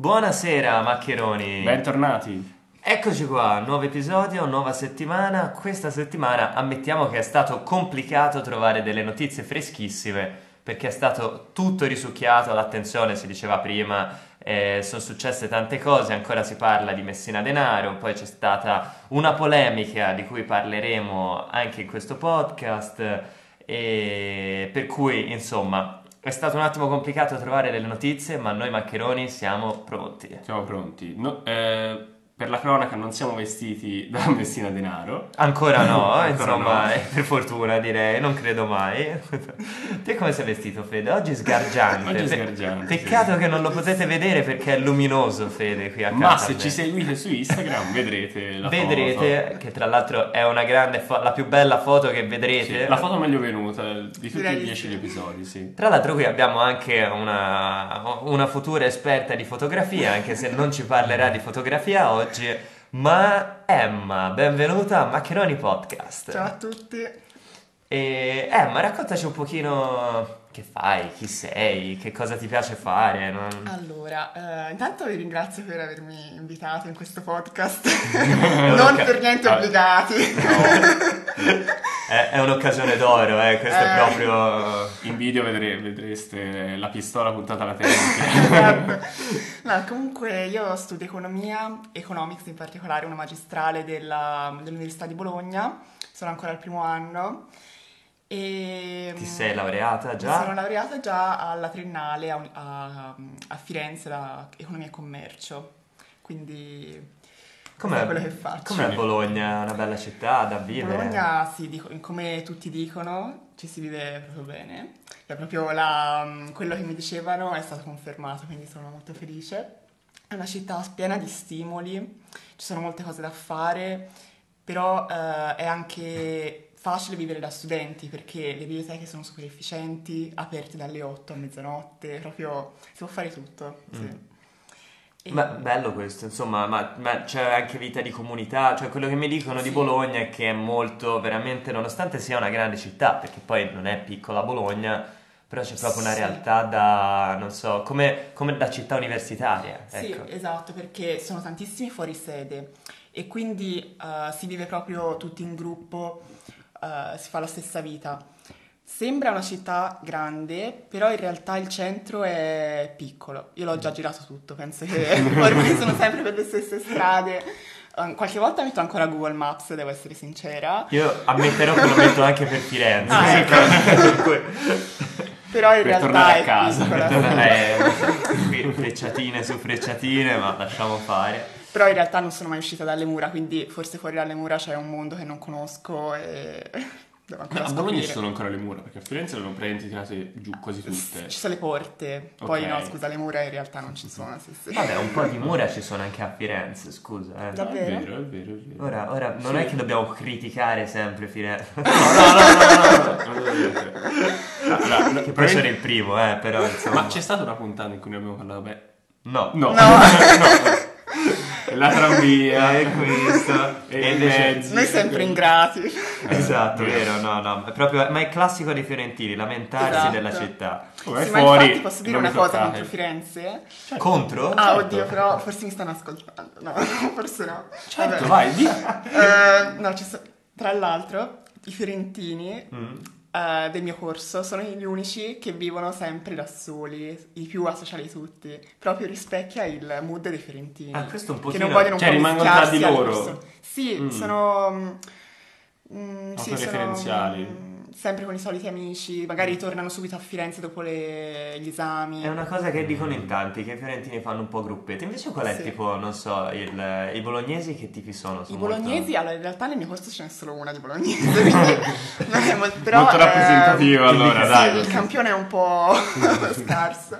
Buonasera maccheroni. Bentornati. Eccoci qua, nuovo episodio, nuova settimana. Questa settimana ammettiamo che è stato complicato trovare delle notizie freschissime perché è stato tutto risucchiato, l'attenzione si diceva prima, eh, sono successe tante cose, ancora si parla di Messina Denaro, poi c'è stata una polemica di cui parleremo anche in questo podcast, e per cui insomma è stato un attimo complicato trovare delle notizie, ma noi maccheroni siamo pronti. Siamo pronti. No, eh, per la cronaca non siamo vestiti da Messina Denaro. Ancora no, Ancora insomma, no. eh, per fortuna direi, non credo mai. Te come sei vestito Fede? Oggi sgargiante. Oggi Pe- sgargiante, Peccato sì. che non lo potete vedere perché è luminoso Fede qui a Ma casa. se ci seguite su Instagram vedrete la Vedrete foto. che tra l'altro è una grande fo- la più bella foto che vedrete. Sì, la foto meglio venuta di tutti i di dieci episodi, sì. Tra l'altro qui abbiamo anche una, una futura esperta di fotografia, anche se non ci parlerà di fotografia oggi, ma Emma, benvenuta a Maccheroni Podcast. Ciao a tutti. E Emma, raccontaci un pochino che fai, chi sei, che cosa ti piace fare. non- Allora, eh, intanto vi ringrazio per avermi invitato in questo podcast. non per niente Ah, obbligati. È, è un'occasione d'oro, eh, questo è Eh. proprio... In video vedre- vedreste la pistola puntata alla tempia. Esatto. No, comunque io studio economia, economics in particolare, una magistrale della- dell'Università di Bologna. Sono ancora al primo anno. E, Ti sei laureata Mi già? sono laureata già alla triennale a, a- a Firenze, da economia e commercio. Quindi Com'è, è quello che faccio. com'è. Bologna? È una bella città da vivere? Bologna, sì, dico- come tutti dicono, ci si vive proprio bene. È proprio la- quello che mi dicevano è stato confermato, quindi sono molto felice. È una città piena di stimoli, ci sono molte cose da fare, però eh, è anche facile vivere da studenti perché le biblioteche sono super efficienti, aperte dalle 8 a mezzanotte, proprio si può fare tutto. Sì. Mm. E- Ma bello questo, insomma, ma, ma c'è anche vita di comunità, cioè quello che mi dicono di Sì. Bologna è che è molto, veramente, nonostante sia una grande città, perché poi non è piccola Bologna, però c'è proprio una Sì. realtà da, non so, come, come da città universitaria, Sì, ecco. esatto, perché sono tantissimi fuori sede e quindi eh, si vive proprio tutti in gruppo, eh, si fa la stessa vita. Sembra una città grande, però in realtà il centro è piccolo. Io l'ho già girato tutto, penso che ormai sono sempre per le stesse strade. Eh, qualche volta metto ancora Google Maps, devo essere sincera. Io ammetterò che lo metto anche per Firenze, Ah, ecco. Però in Per realtà tornare a è casa, piccola. per eh, qui frecciatine su frecciatine, ma lasciamo fare. Però in realtà non sono mai uscita dalle mura, quindi forse fuori dalle mura c'è un mondo che non conosco e... Devo ancora Beh, a Bologna ci sono ancora le mura, perché a Firenze le hanno praticamente tirate giù quasi tutte. Ci sono le porte, poi okay. no, scusa, le mura in realtà non ci sono. Sì, sì. Vabbè, un po' di mura ci sono anche a Firenze, scusa. Eh. Davvero? È vero, è vero, è vero. Ora, ora non sì. è che dobbiamo criticare sempre Firenze. no, no, no, no, no. no. allora, no, che poi sono il primo, eh, però insomma. Ma c'è stata una puntata in cui ne abbiamo parlato, beh... No. No. no. no. La tranvia, E questo. e, E invece-. Noi sempre ingrati. Esatto, vero, no, no, è proprio, ma è classico dei fiorentini, lamentarsi Esatto. della città. Oh, è Sì, ma fuori, infatti posso dire una cosa contro Firenze? Contro? Ah, certo. oddio, però forse mi stanno ascoltando. No, forse no. Certo, Vabbè. vai, di. Eh, no, ci so- tra l'altro, i fiorentini Mm. Eh, del mio corso sono gli unici che vivono sempre da soli, i più asociali di tutti. Proprio rispecchia il mood dei fiorentini. Ah, questo un che pochino... non vogliono Cioè, po' rimangono tra di loro? Sì, Mm. sono... mm, mm, sì, sono, sempre con i soliti amici, magari tornano subito a Firenze dopo le- gli esami. È una cosa che dicono in tanti, che i fiorentini fanno un po' gruppetti. Invece qual è Sì. tipo, non so, il- i bolognesi che tipi sono? I Sono bolognesi, molto- allora in realtà nel mio corso ce n'è solo una di bolognese, quindi non è molto, però, Molto ehm, rappresentativo, allora, sì, dai. il campione è un po' scarso.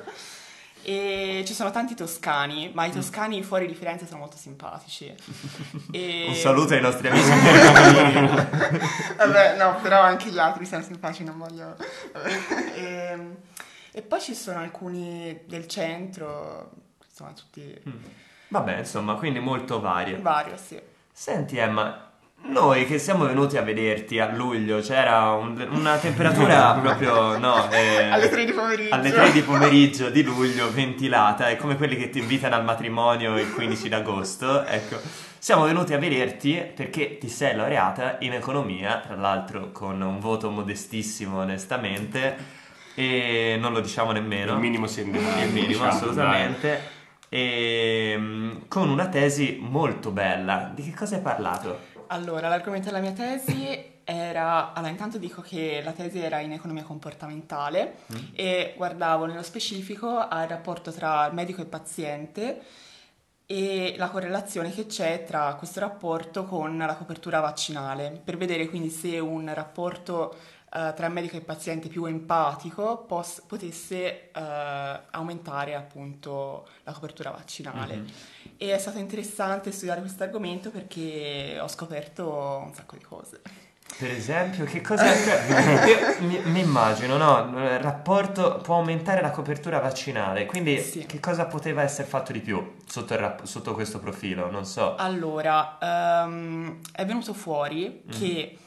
E ci sono tanti toscani, ma i toscani fuori di Firenze sono molto simpatici. E- Un saluto ai nostri amici. Vabbè, no, però anche gli altri sono simpatici, non voglio... e, e poi ci sono alcuni del centro, insomma tutti Vabbè, insomma, quindi molto vario. vario, sì. Senti Emma, Noi che siamo venuti a vederti a luglio, c'era un- una temperatura proprio, no, eh, Alle 3 di pomeriggio. alle 3 di pomeriggio di luglio, ventilata, è come quelli che ti invitano al matrimonio il 15 d'agosto, ecco. Siamo venuti a vederti perché ti sei laureata in economia, tra l'altro con un voto modestissimo onestamente, e non lo diciamo nemmeno. Il minimo sindacale. Il minimo, diciamo, assolutamente. E mm, con una tesi molto bella. Di che cosa hai parlato? Allora, l'argomento della mia tesi era... Allora, intanto dico che la tesi era in economia comportamentale Mm. e guardavo nello specifico al rapporto tra medico e paziente e la correlazione che c'è tra questo rapporto con la copertura vaccinale, per vedere quindi se un rapporto eh, tra medico e paziente più empatico pos- potesse eh, aumentare appunto la copertura vaccinale. Mhm. E è stato interessante studiare questo argomento perché ho scoperto un sacco di cose. Per esempio, che cosa... io mi, mi immagino, no? Il rapporto può aumentare la copertura vaccinale, quindi Sì. che cosa poteva essere fatto di più sotto, rap- sotto questo profilo? Non so. Allora, ehm, è venuto fuori Mm. che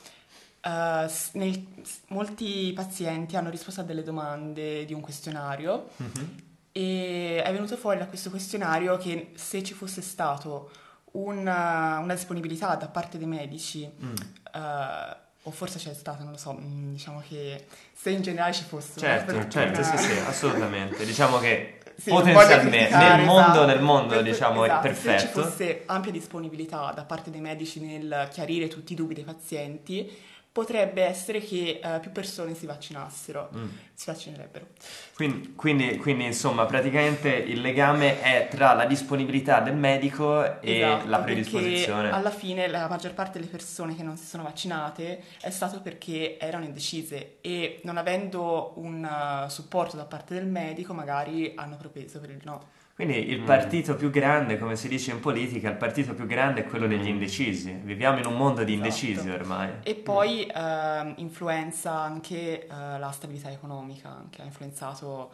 s- nel- molti pazienti hanno risposto a delle domande di un questionario Mhm. e è venuto fuori da questo questionario che se ci fosse stato una, una disponibilità da parte dei medici, Mm. eh, o forse c'è stata, non lo so, mm, diciamo che se in generale ci fosse una Certo, copertura- certo, sì, sì, assolutamente. Diciamo che Sì, potenzialmente nel mondo, esatto. nel mondo, Per- diciamo, esatto, è Se ci perfetto. fosse ampia disponibilità da parte dei medici nel chiarire tutti i dubbi dei pazienti, potrebbe essere che eh, più persone si vaccinassero, Mm. si vaccinerebbero. Quindi, quindi- quindi, insomma, praticamente il legame è tra la disponibilità del medico e Esatto, la predisposizione. alla fine la maggior parte delle persone che non si sono vaccinate è stato perché erano indecise e non avendo un eh, supporto da parte del medico magari hanno propeso per il no. Quindi il Mm. partito più grande, come si dice in politica, il partito più grande è quello degli indecisi. Viviamo in un mondo di Esatto. indecisi ormai. E poi ehm, influenza anche eh, la stabilità economica, che ha influenzato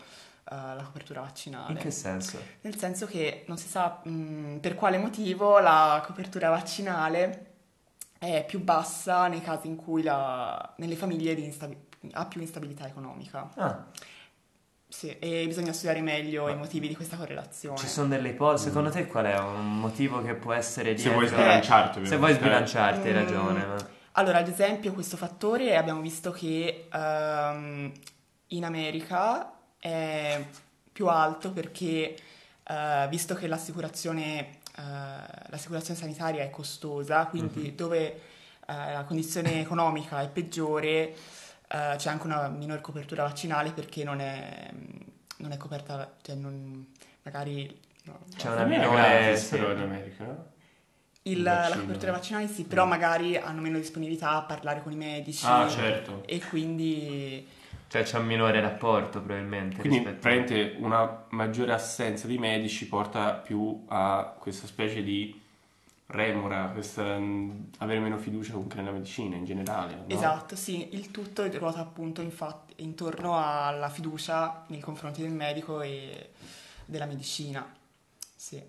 eh, la copertura vaccinale. In che senso? Nel senso che non si sa mh, per quale motivo la copertura vaccinale è più bassa nei casi in cui la, nelle famiglie di instabi- ha più instabilità economica. Ah, Sì, e bisogna studiare meglio Ma- i motivi di questa correlazione. ci sono delle ipotesi. Secondo te qual è un motivo che può essere Se dietro? vuoi sbilanciarti, Se vuoi sbilanciarti, hai Mm. ragione. ma- Allora, ad esempio, questo fattore abbiamo visto che ehm, in America è più alto perché, eh, visto che l'assicurazione, eh, l'assicurazione sanitaria è costosa, quindi Mhm. dove eh, la condizione economica è peggiore, eh, c'è anche una minor copertura vaccinale perché non è, non è coperta, cioè non, magari... no, C'è Non una minore... sì. però in America, no? il- la copertura vaccinale sì, però magari hanno meno disponibilità a parlare con i medici. Ah, certo. E quindi Cioè c'è un minore rapporto probabilmente Quindi rispetto praticamente una maggiore assenza di medici porta più a questa specie di remora, questa, mh, avere meno fiducia comunque nella medicina in generale. no? esatto, sì, il tutto ruota appunto infatti intorno alla fiducia nei confronti del medico e della medicina. Sì.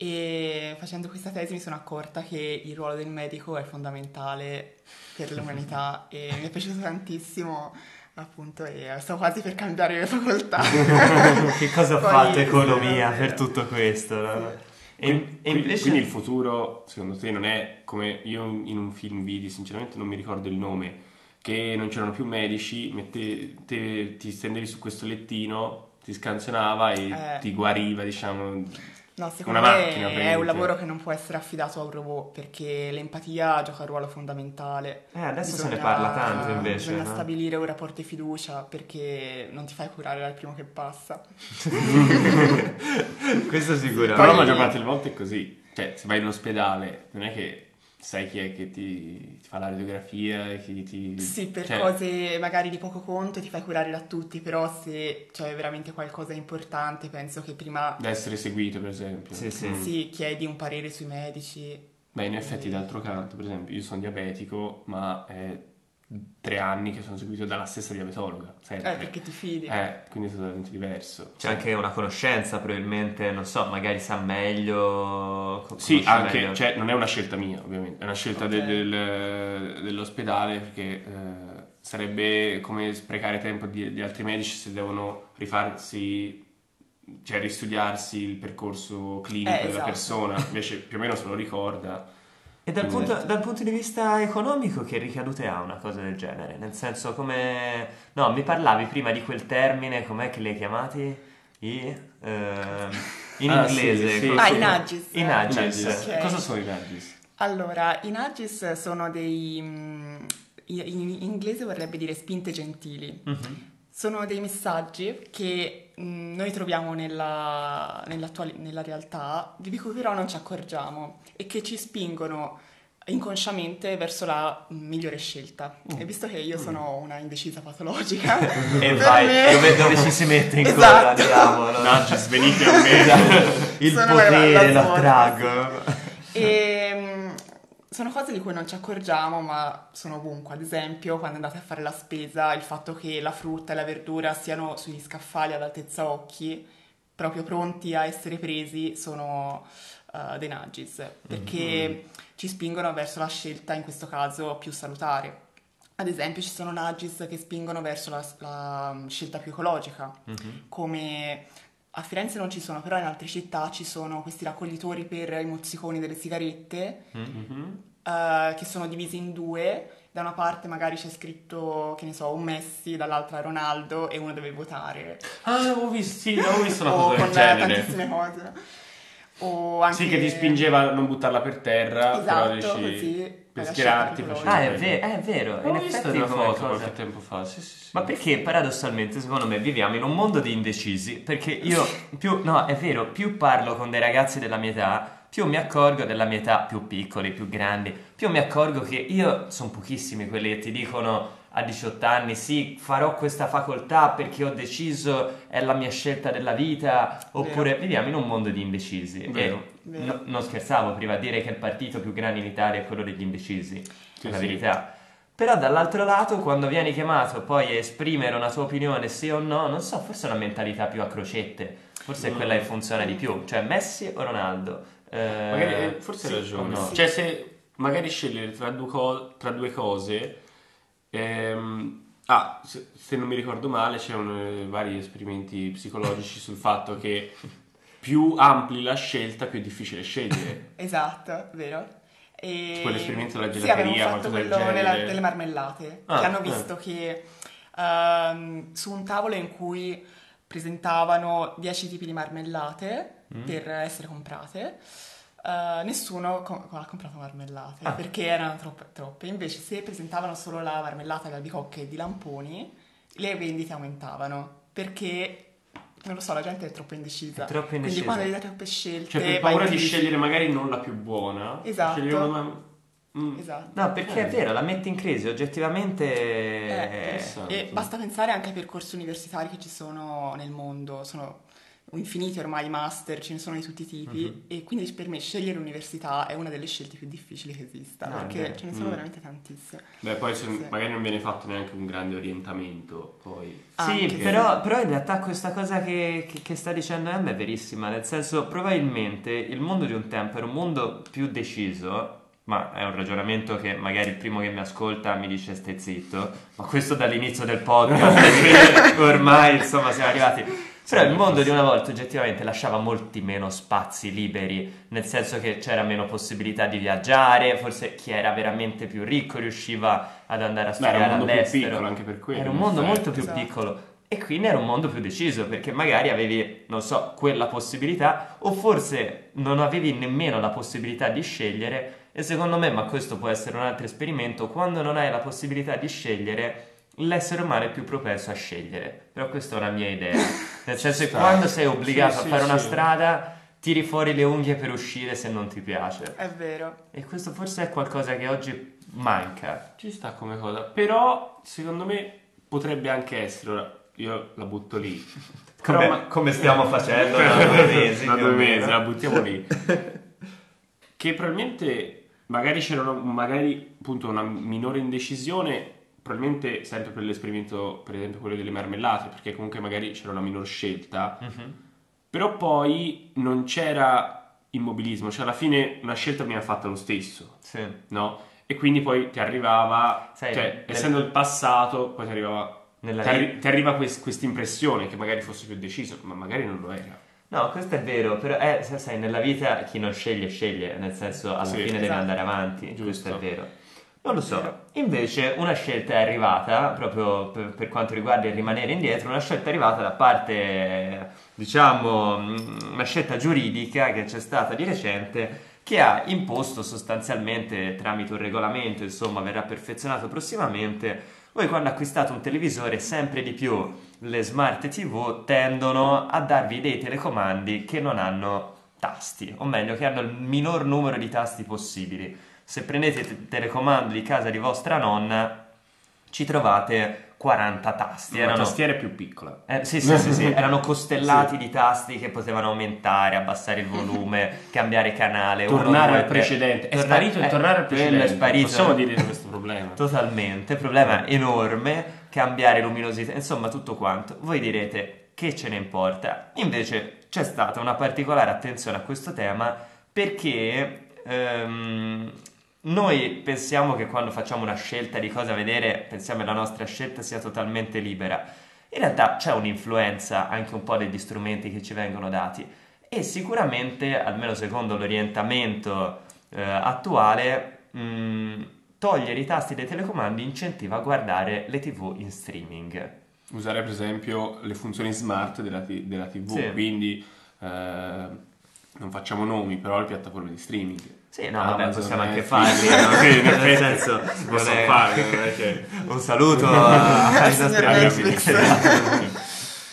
E facendo questa tesi mi sono accorta che il ruolo del medico è fondamentale per l'umanità e mi è piaciuto tantissimo appunto e sto quasi per cambiare facoltà. che cosa ha fatto economia sì, per sì. tutto questo? no? E, Quindi, e quindi- invece... quindi il futuro, secondo te, non è come io in un film vidi, sinceramente non mi ricordo il nome, che non c'erano più medici, mette- te- ti stendevi su questo lettino, ti scansionava e Eh. ti guariva, diciamo. No, secondo Una me macchina, è un lavoro che non può essere affidato a un robot perché l'empatia gioca un ruolo fondamentale. Eh, adesso se ne Bisogna- parla tanto invece. Bisogna no? stabilire un rapporto di fiducia perché non ti fai curare dal primo che passa. Questo Però sicuramente. la maggior parte delle volte è così. Cioè, se vai in ospedale, non è che sai chi è che ti, ti fa la radiografia, chi ti... Sì, per cioè, cose magari di poco conto ti fai curare da tutti, però se c'è veramente qualcosa di importante penso che prima Da essere seguito, per esempio. Sì, sì. Mm. sì, chiedi un parere sui medici. Beh, in effetti, d'altro canto, per esempio, io sono diabetico, ma è tre anni che sono seguito dalla stessa diabetologa, sempre. Eh, perché ti fidi. Eh, quindi è totalmente diverso. C'è anche una conoscenza, probabilmente, non so, magari sa meglio. Sì, anche, meglio. cioè, non è una scelta mia, ovviamente, è una scelta Ok. del- del- dell'ospedale perché eh, sarebbe come sprecare tempo di, di altri medici se devono rifarsi, cioè ristudiarsi il percorso clinico Eh, della esatto. persona, invece più o meno se lo ricorda. E dal punto, dal punto di vista economico, che ricadute ha una cosa del genere? Nel senso, come. No, mi parlavi prima di quel termine, com'è che li hai chiamati? I. ehm, in Ah, inglese. sì, sì, Ah, i nudges. I nudges. Nudges. Ok. Cosa sono i nudges? Allora, i nudges sono dei... mm, in in inglese vorrebbe dire spinte gentili. Mhm. Sono dei messaggi che mm, noi troviamo nella, nella realtà, di cui però non ci accorgiamo e che ci spingono inconsciamente verso la migliore scelta. E visto che io sono una indecisa patologica, E vai, me- dove, dove ci si mette in Esatto. coda, diciamo. no? Nudges, venite a me! Il Sono potere la- la lo svolta, attraggo. E mm, sono cose di cui non ci accorgiamo, ma sono ovunque. Ad esempio, quando andate a fare la spesa, il fatto che la frutta e la verdura siano sugli scaffali ad altezza occhi, proprio pronti a essere presi, sono eh, dei nudges, perché ci spingono verso la scelta, in questo caso, più salutare. Ad esempio, ci sono nudges che spingono verso la, la mm, scelta più ecologica, come a Firenze non ci sono, però in altre città ci sono questi raccoglitori per i mozziconi delle sigarette Mhm. eh, che sono divisi in due. Da una parte magari c'è scritto, che ne so, un Messi, dall'altra Ronaldo e uno deve votare. Ah, avevo visto, sì, avevo visto una o cosa con del genere. tantissime cose. O anche... Sì, che ti spingeva a non buttarla per terra, Esatto, però così, per schierarti Ah, è, quello. ve- è vero. Avevo in visto una foto qualche tempo fa, sì, sì, sì. Ma perché paradossalmente secondo me viviamo in un mondo di indecisi? Perché io più, no, è vero, più parlo con dei ragazzi della mia età, più mi accorgo della mia età, più piccoli, più grandi, più mi accorgo che io sono pochissimi quelli che ti dicono a 18 anni sì, farò questa facoltà perché ho deciso, è la mia scelta della vita, oppure viviamo in un mondo di indecisi. Vero. E Vero. no- non scherzavo prima a dire che il partito più grande in Italia è quello degli indecisi, Sì, è la sì. verità. Però dall'altro lato, quando vieni chiamato poi a esprimere una tua opinione, sì o no, non so, forse è una mentalità più a crocette, forse è Mm. quella che funziona di più, cioè Messi o Ronaldo. Eh, Magari, eh, forse hai sì ragione. o no? Cioè, se magari scegliere tra due, co- tra due cose. Ehm, ah, se, se non mi ricordo male, c'erano eh, vari esperimenti psicologici sul fatto che più ampli la scelta, più è difficile scegliere. Esatto, vero. E... Tipo l'esperimento della Sì, gelateria, avevamo fatto quello della- delle marmellate, Ah, che hanno eh. visto che ehm, su un tavolo in cui presentavano 10 tipi di marmellate Mm. per essere comprate, eh, nessuno co- ha comprato marmellate Ah. perché erano troppe, troppe. Invece se presentavano solo la marmellata di albicocche e di lamponi, le vendite aumentavano perché... Non lo so, la gente è troppo indecisa. È troppo Quindi indecisa. quando hai da troppe scelte... Cioè, per paura di scegliere magari non la più buona. Esatto. scegliere una- Mm. Esatto. No, perché è vero, la metti in crisi, oggettivamente... Eh, interessante. E basta pensare anche ai percorsi universitari che ci sono nel mondo, sono infiniti ormai i master, ce ne sono di tutti i tipi Mhm. e quindi per me scegliere l'università è una delle scelte più difficili che esista è perché vero. ce ne sono Mm. veramente tantissime. Beh, poi se- Sì. magari non viene fatto neanche un grande orientamento, poi... Sì, però, però in realtà questa cosa che, che- che sta dicendo Emma è verissima, nel senso probabilmente il mondo di un tempo era un mondo più deciso, ma è un ragionamento che magari il primo che mi ascolta mi dice stai zitto, ma questo dall'inizio del podcast, ormai insomma siamo arrivati. Però il mondo di una volta oggettivamente lasciava molti meno spazi liberi, nel senso che c'era meno possibilità di viaggiare, forse chi era veramente più ricco riusciva ad andare a studiare era un mondo più all'estero. piccolo anche per quello. Era un mondo effetti. molto più Esatto. piccolo e quindi era un mondo più deciso perché magari avevi, non so, quella possibilità o forse non avevi nemmeno la possibilità di scegliere e secondo me, ma questo può essere un altro esperimento, quando non hai la possibilità di scegliere l'essere umano è più propenso a scegliere. Però questa è una mia idea. Nel senso che quando sei obbligato Sì, a sì, fare una sì. strada tiri fuori le unghie per uscire se non ti piace. È vero. E questo forse è qualcosa che oggi manca. Ci sta come cosa, però secondo me potrebbe anche essere, ora io la butto lì. Come, Però ma- come stiamo facendo da due mesi. da due mesi, la buttiamo lì. che probabilmente magari c'era una- magari appunto una minore indecisione probabilmente sempre per l'esperimento, per esempio quello delle marmellate, perché comunque magari c'era una minor scelta, Mhm. però poi non c'era immobilismo, cioè alla fine una scelta veniva fatta lo stesso, Sì. no? E quindi poi ti arrivava, Sai, cioè nel- essendo il passato, poi ti arrivava... Nella ti, arri- ti arriva questa impressione che magari fosse più deciso, ma magari non lo era. No, questo è vero, però eh, sai, nella vita chi non sceglie sceglie, nel senso alla Sì, fine deve esatto. andare avanti, Giusto. questo è vero. Non lo so. Invece una scelta è arrivata, proprio per, per quanto riguarda il rimanere indietro, una scelta è arrivata da parte, diciamo, mh, una scelta giuridica che c'è stata di recente che ha imposto sostanzialmente tramite un regolamento, insomma verrà perfezionato prossimamente, voi quando acquistate un televisore sempre di più le smart TV tendono a darvi dei telecomandi che non hanno tasti, o meglio che hanno il minor numero di tasti possibili. Se prendete il telecomando di casa di vostra nonna ci trovate 40 tasti. Erano, tastiera è più piccola. eh, sì, sì, sì, sì, erano costellati di tasti che potevano aumentare, abbassare il volume, cambiare canale. uno, Tornare due, al precedente. È Torna- sparito il eh, tornare al precedente. È sparito. Possiamo dire questo problema. Totalmente, problema enorme, cambiare luminosità, insomma tutto quanto. Voi direte che ce ne importa? Invece c'è stata una particolare attenzione a questo tema perché ehm, noi pensiamo che quando facciamo una scelta di cosa vedere, pensiamo che la nostra scelta sia totalmente libera. In realtà c'è un'influenza anche un po' degli strumenti che ci vengono dati e sicuramente, almeno secondo l'orientamento eh, attuale, mh, togliere i tasti dei telecomandi incentiva a guardare le TV in streaming. Usare per esempio le funzioni smart della, t- della TV, Sì. quindi eh, non facciamo nomi, però le piattaforme di streaming. Sì, no, vabbè, Amazon, possiamo anche farli, no? Sì, nel senso, si possono fare, Un saluto a- ai nostri amici.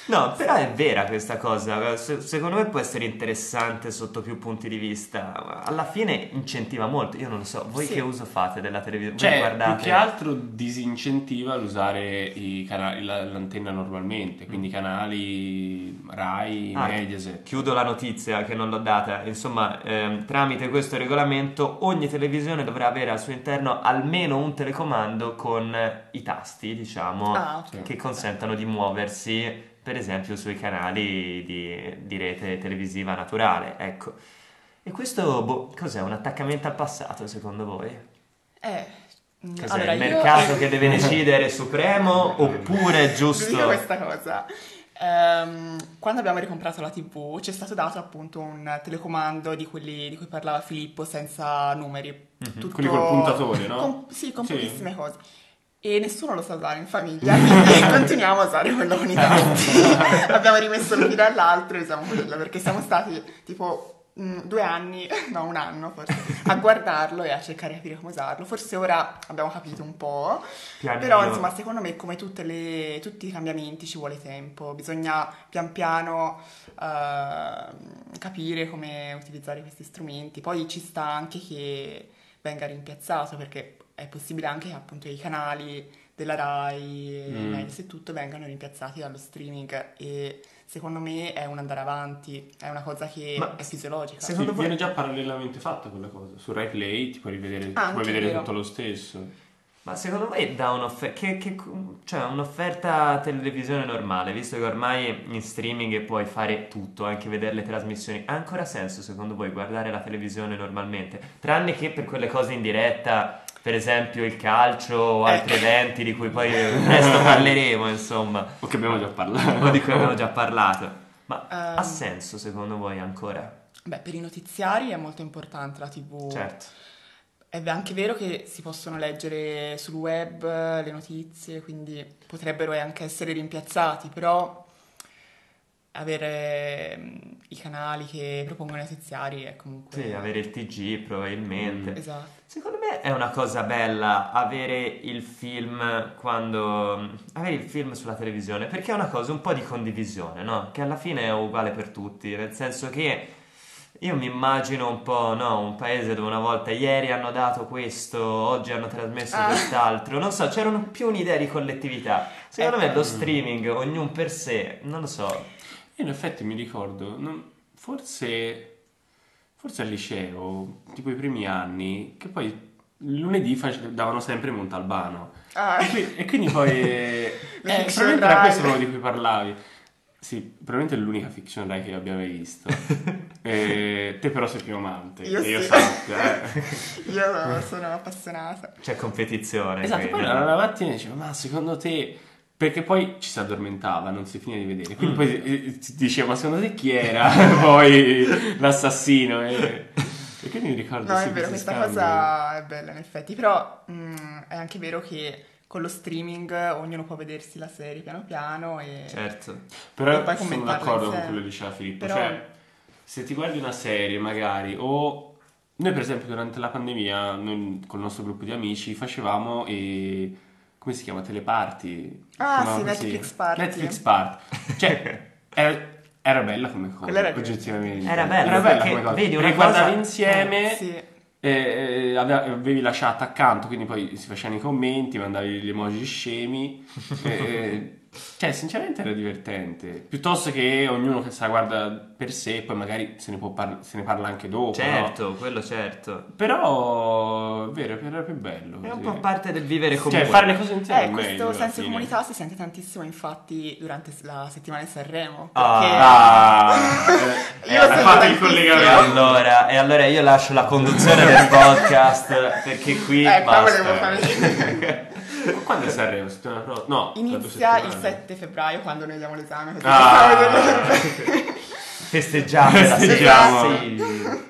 No, però è vera questa cosa, Se- secondo me può essere interessante sotto più punti di vista, alla fine incentiva molto, io non lo so, voi Sì. che uso fate della televisione? Cioè, guardate... più che altro disincentiva l'usare i canali, la- l'antenna normalmente, quindi canali Rai, Ah, Mediaset. Chiudo la notizia che non l'ho data. Insomma, ehm, tramite questo regolamento ogni televisione dovrà avere al suo interno almeno un telecomando con i tasti, diciamo, Ah, ok. Sì. che consentano di muoversi, per esempio, sui canali di, di rete televisiva naturale. Ecco. E questo, boh, cos'è? Un attaccamento al passato, secondo voi? Eh, Cos'è? allora il io- mercato che deve decidere supremo oppure è giusto... dico questa cosa. Ehm, quando abbiamo ricomprato la TV ci è stato dato appunto un telecomando di quelli di cui parlava Filippo senza numeri. Tutto- Mhm. Quelli col puntatore, no? con- sì, con Sì. pochissime cose. E nessuno lo sa usare in famiglia, quindi continuiamo a usare quello con i tasti. Abbiamo rimesso l'uno all'altro e usiamo quello perché siamo stati tipo mm, due anni, no un anno forse, a guardarlo e a cercare di capire come usarlo. Forse ora abbiamo capito un po', Pianino. però insomma secondo me come tutte le- tutti i cambiamenti ci vuole tempo, bisogna pian piano ehm, capire come utilizzare questi strumenti. Poi ci sta anche che venga rimpiazzato perché è possibile anche che appunto i canali della Rai, Mm. Mediaset e tutto vengano rimpiazzati dallo streaming e secondo me è un andare avanti, è una cosa che Ma è fisiologica. Sì, Secondo voi- viene già parallelamente fatta quella cosa. Su Rai Play ti puoi rivedere, ti Ah, puoi vedere tutto lo stesso. Ma secondo voi dà un'offerta, che, che- cioè un'offerta televisione normale, visto che ormai in streaming puoi fare tutto, anche vedere le trasmissioni, ha ancora senso secondo voi guardare la televisione normalmente? Tranne che per quelle cose in diretta, per esempio il calcio o altri Eh. eventi di cui poi presto parleremo, insomma, O che abbiamo già parlato. o di cui abbiamo già parlato. Ma ha Ehm. senso secondo voi ancora? Beh, per i notiziari è molto importante la TV. Certo. È anche vero che si possono leggere sul web le notizie, quindi potrebbero anche essere rimpiazzati, però avere mm, i canali che propongono i notiziari è comunque... Sì, avere il TG probabilmente. Mm. Esatto. Secondo me è una cosa bella avere il film quando avere il film sulla televisione perché è una cosa un po' di condivisione, no? Che alla fine è uguale per tutti, nel senso che io mi immagino un po', no, un paese dove una volta ieri hanno dato questo, oggi hanno trasmesso Ah. quest'altro, non so, c'era più un'idea di collettività. Secondo me Ecco. lo streaming, ognuno per sé, non lo so. In effetti mi ricordo, non- forse, forse al liceo, tipo i primi anni, che poi il lunedì face- davano sempre Montalbano. Ah, E, qui- e quindi poi... eh, fiction probabilmente era Rai. questo quello di cui parlavi. Sì, probabilmente è l'unica fiction Rai che abbia mai visto. Eh, te però sei più amante, Io che io sì. sappia. eh. io sono appassionata. C'è competizione. Esatto, poi quindi. la mattina diceva, ma secondo te... Perché poi ci si addormentava, non si finiva di vedere. Quindi Mm. poi eh, diceva, ma secondo te chi era poi l'assassino? E, e quindi mi ricordo No, è vero, questa scambi. cosa è bella in effetti, però mm, è anche vero che con lo streaming ognuno può vedersi la serie piano piano e... Certo. Però E poi sono d'accordo con quello che diceva Filippo. Però- Cioè, se ti guardi una serie magari o... Noi per esempio durante la pandemia, noi con il nostro gruppo di amici, facevamo e... come si chiama? Teleparty? Ah, No, sì. Netflix Party. Netflix Party. Cioè, era, era bella come cosa, Quella era oggettivamente. Era bella, era bella come cosa. vedi una Perché guardavi cosa- insieme... Eh, sì. E, e ave- avevi la chat accanto, quindi poi si facevano i commenti, mandavi gli emoji scemi. e- e- cioè, sinceramente era divertente. Piuttosto che ognuno che se la guarda per sé, poi magari se ne, può par- se ne parla anche dopo. no? Certo, quello certo. Però è vero, era più bello. È un po' parte del vivere comune. Cioè, fare le cose insieme Eh, questo meglio. senso di comunità si sente tantissimo infatti durante la settimana di Sanremo. Ah. Perché... Ah, eh, Io sento fatto il tantissimo. E collegamento. allora, e allora io lascio la conduzione del podcast perché qui Eh, qua basta. volevo fare... Ma Quando è Sanremo? Settimana prossima? No, Inizia il settimane. 7 febbraio quando noi diamo l'esame. così Ah. la Festeggiamo. Sì.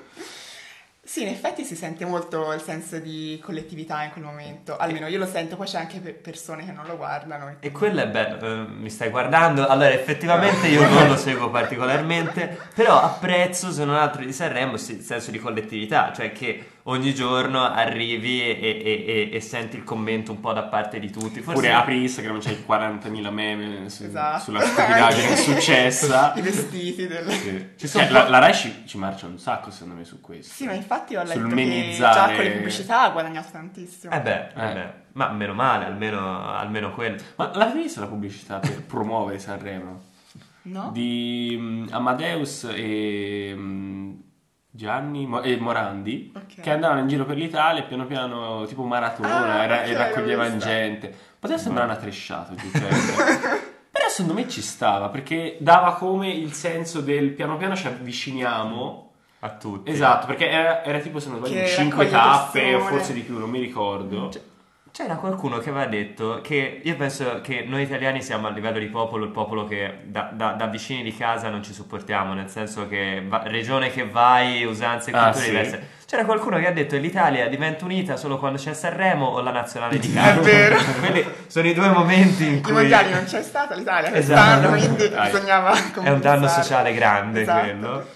Sì, in effetti si sente molto il senso di collettività in quel momento. Almeno io lo sento, poi c'è anche pe- persone che non lo guardano. E quello è bello, eh, mi stai guardando? Allora effettivamente io non lo seguo particolarmente, però apprezzo se non altro di Sanremo il senso di collettività, cioè che ogni giorno arrivi e, e- e- e senti il commento un po' da parte di tutti. Forse Oppure apri Instagram, c'hai 40.000 meme su- Esatto. sulla stupidaggine che è successa. I vestiti del... Sì. Ci sono Cioè, la, la Rai ci, ci marcia un sacco secondo me su questo. Sì, ma infatti ho letto Sul che memizzare- già con le pubblicità ha guadagnato tantissimo. Eh beh, eh Eh. beh, ma meno male, almeno, almeno quello. Ma l'avete vista la pubblicità per promuovere Sanremo? No? Di mm, Amadeus e mm, Gianni Mo- e Morandi Ok. Che andavano in giro per l'Italia e piano piano tipo maratona Ah, e, ra- ok, e raccoglievano gente. Poteva sembrare una tresciata. Però secondo me ci stava perché dava come il senso del piano piano ci avviciniamo. A tutti. Esatto, perché era, era tipo se non sbaglio Che 5 raccoglie tappe o persone. forse di più, non mi ricordo. Cioè, C'era qualcuno che aveva detto che io penso che noi italiani siamo a livello di popolo il popolo che da, da- da vicini di casa non ci sopportiamo, nel senso che va- regione che vai, usanze e Ah, culture sì? diverse. C'era qualcuno che ha detto che l'Italia diventa unita solo quando c'è Sanremo o la nazionale di È calcio. vero. Quelli sono i due momenti in I cui mondiali non c'è stata l'Italia Esatto. quest'anno, quindi Dai. bisognava è un danno sociale grande Esatto. quello.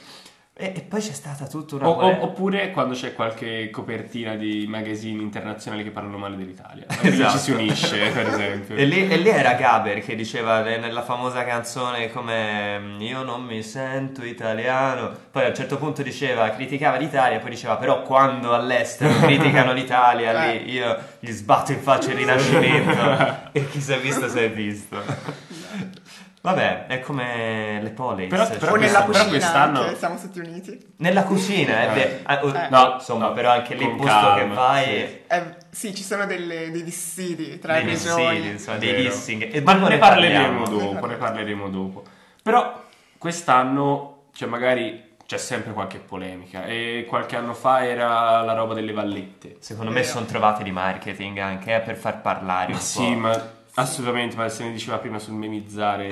E, e poi c'è stata tutta una O- o- oppure quando c'è qualche copertina di magazzini internazionali che parlano male dell'Italia. Esatto. Ci si unisce, per esempio. E lì, e lì era Gaber che diceva ne- nella famosa canzone come mm, io non mi sento italiano. Poi a un certo punto diceva, criticava l'Italia, poi diceva però quando all'estero criticano l'Italia lì io gli sbatto in faccia il rinascimento. e chi si è visto si è visto. Vabbè, è come le police. Però- cioè, però nella Però cucina quest'anno- anche, siamo tutti uniti. Nella cucina, Eh. vero. Ah, oh, Eh. No, insomma, no, però anche lì con posto calma, che vai... sì. Eh, sì, ci sono delle- dei dissidi tra Dei le dissidi, regioni. insomma, dei dissing. E Ma dopo ne parleremo parliamo. dopo, ne parleremo dopo. Però quest'anno, cioè magari c'è sempre qualche polemica e qualche anno fa era la roba delle vallette. Secondo me sono trovate di marketing anche eh, per far parlare un Ma po'. sì, ma assolutamente, ma se ne diceva prima sul memizzare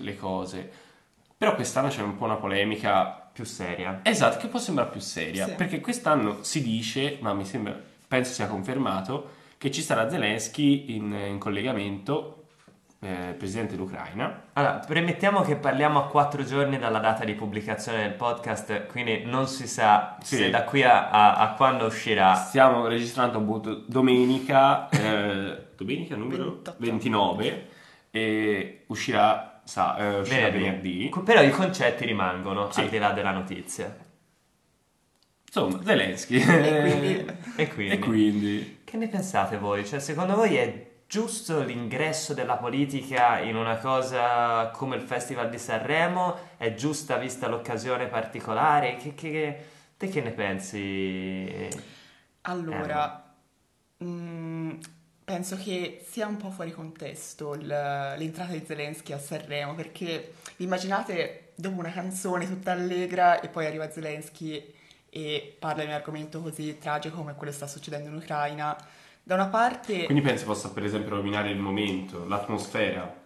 le cose. Però quest'anno c'è un po' una polemica più seria. Esatto, che può sembrare più seria, Sì. perché quest'anno si dice, ma mi sembra, penso sia confermato, che ci sarà Zelensky in, in collegamento, eh, presidente d'Ucraina. Allora, premettiamo che parliamo a quattro giorni dalla data di pubblicazione del podcast, quindi non si sa Sì. se da qui a, a- a quando uscirà. Stiamo registrando appunto domenica, eh, domenica numero 28. 29, e uscirà, sa, eh, uscirà venerdì. Però i concetti rimangono Sì. al di là della notizia. Insomma, Zelensky. E quindi- E quindi, E quindi? che ne pensate voi? Cioè, secondo voi è giusto l'ingresso della politica in una cosa come il Festival di Sanremo? È giusta vista l'occasione particolare? Che, che- te che ne pensi? Allora, mm, penso che sia un po' fuori contesto il- l'entrata di Zelensky a Sanremo, perché vi immaginate dopo una canzone tutta allegra e poi arriva Zelensky e parla di un argomento così tragico come quello che sta succedendo in Ucraina. Da una parte... Quindi pensi possa per esempio rovinare il momento, l'atmosfera?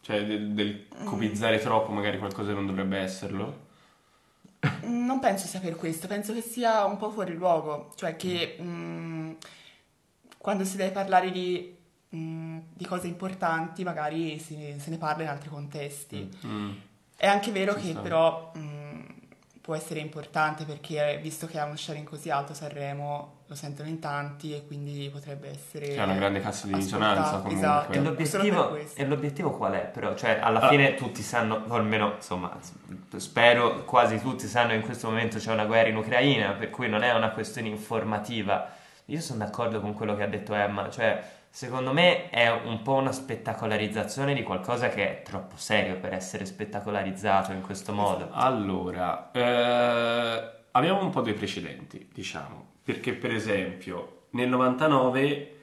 Cioè del, del copizzare troppo magari qualcosa che non dovrebbe esserlo? Non penso sia per questo, penso che sia un po' fuori luogo, cioè che mh, quando si deve parlare di, mh, di cose importanti magari si- se ne parla in altri contesti. Mm. È anche vero Ci che sta. però mh, può essere importante perché visto che ha uno sharing così alto Sanremo lo sentono in tanti e quindi potrebbe essere... Ha una grande cassa di risonanza comunque. esatto. E l'obiettivo, e l'obiettivo qual è però? Cioè alla Ah. fine tutti sanno, o almeno insomma spero quasi tutti sanno che in questo momento c'è una guerra in Ucraina, per cui non è una questione informativa. Io sono d'accordo con quello che ha detto Emma, cioè secondo me è un po' una spettacolarizzazione di qualcosa che è troppo serio per essere spettacolarizzato in questo modo. Allora, eh, abbiamo un po' dei precedenti, diciamo, perché per esempio nel 99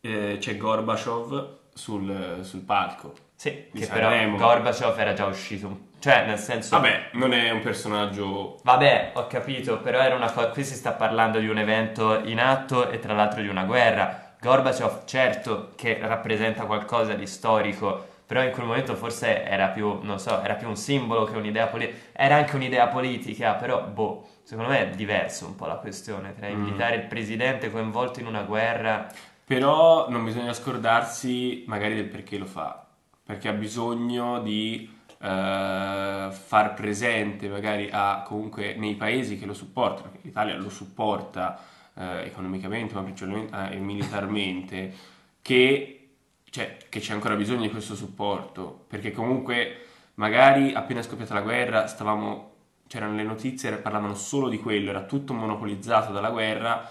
eh, c'è Gorbaciov sul, sul palco. Sì, che però Sanremo. Gorbaciov era già uscito, cioè nel senso... Vabbè, non è un personaggio... Vabbè, ho capito, però era una cosa. Qui si sta parlando di un evento in atto e tra l'altro di una guerra. Gorbaciov, certo che rappresenta qualcosa di storico, però in quel momento forse era più, non so, era più un simbolo che un'idea politica. Era anche un'idea politica, però, boh, secondo me è diverso un po' la questione tra Mm. invitare il presidente coinvolto in una guerra. Però non bisogna scordarsi magari del perché lo fa, perché ha bisogno di eh, far presente magari a, comunque nei paesi che lo supportano, l'Italia lo supporta eh, economicamente ma principalmente eh, militarmente, che, cioè, che c'è ancora bisogno di questo supporto, perché comunque magari appena scoppiata la guerra stavamo, c'erano le notizie, parlavano solo di quello, era tutto monopolizzato dalla guerra,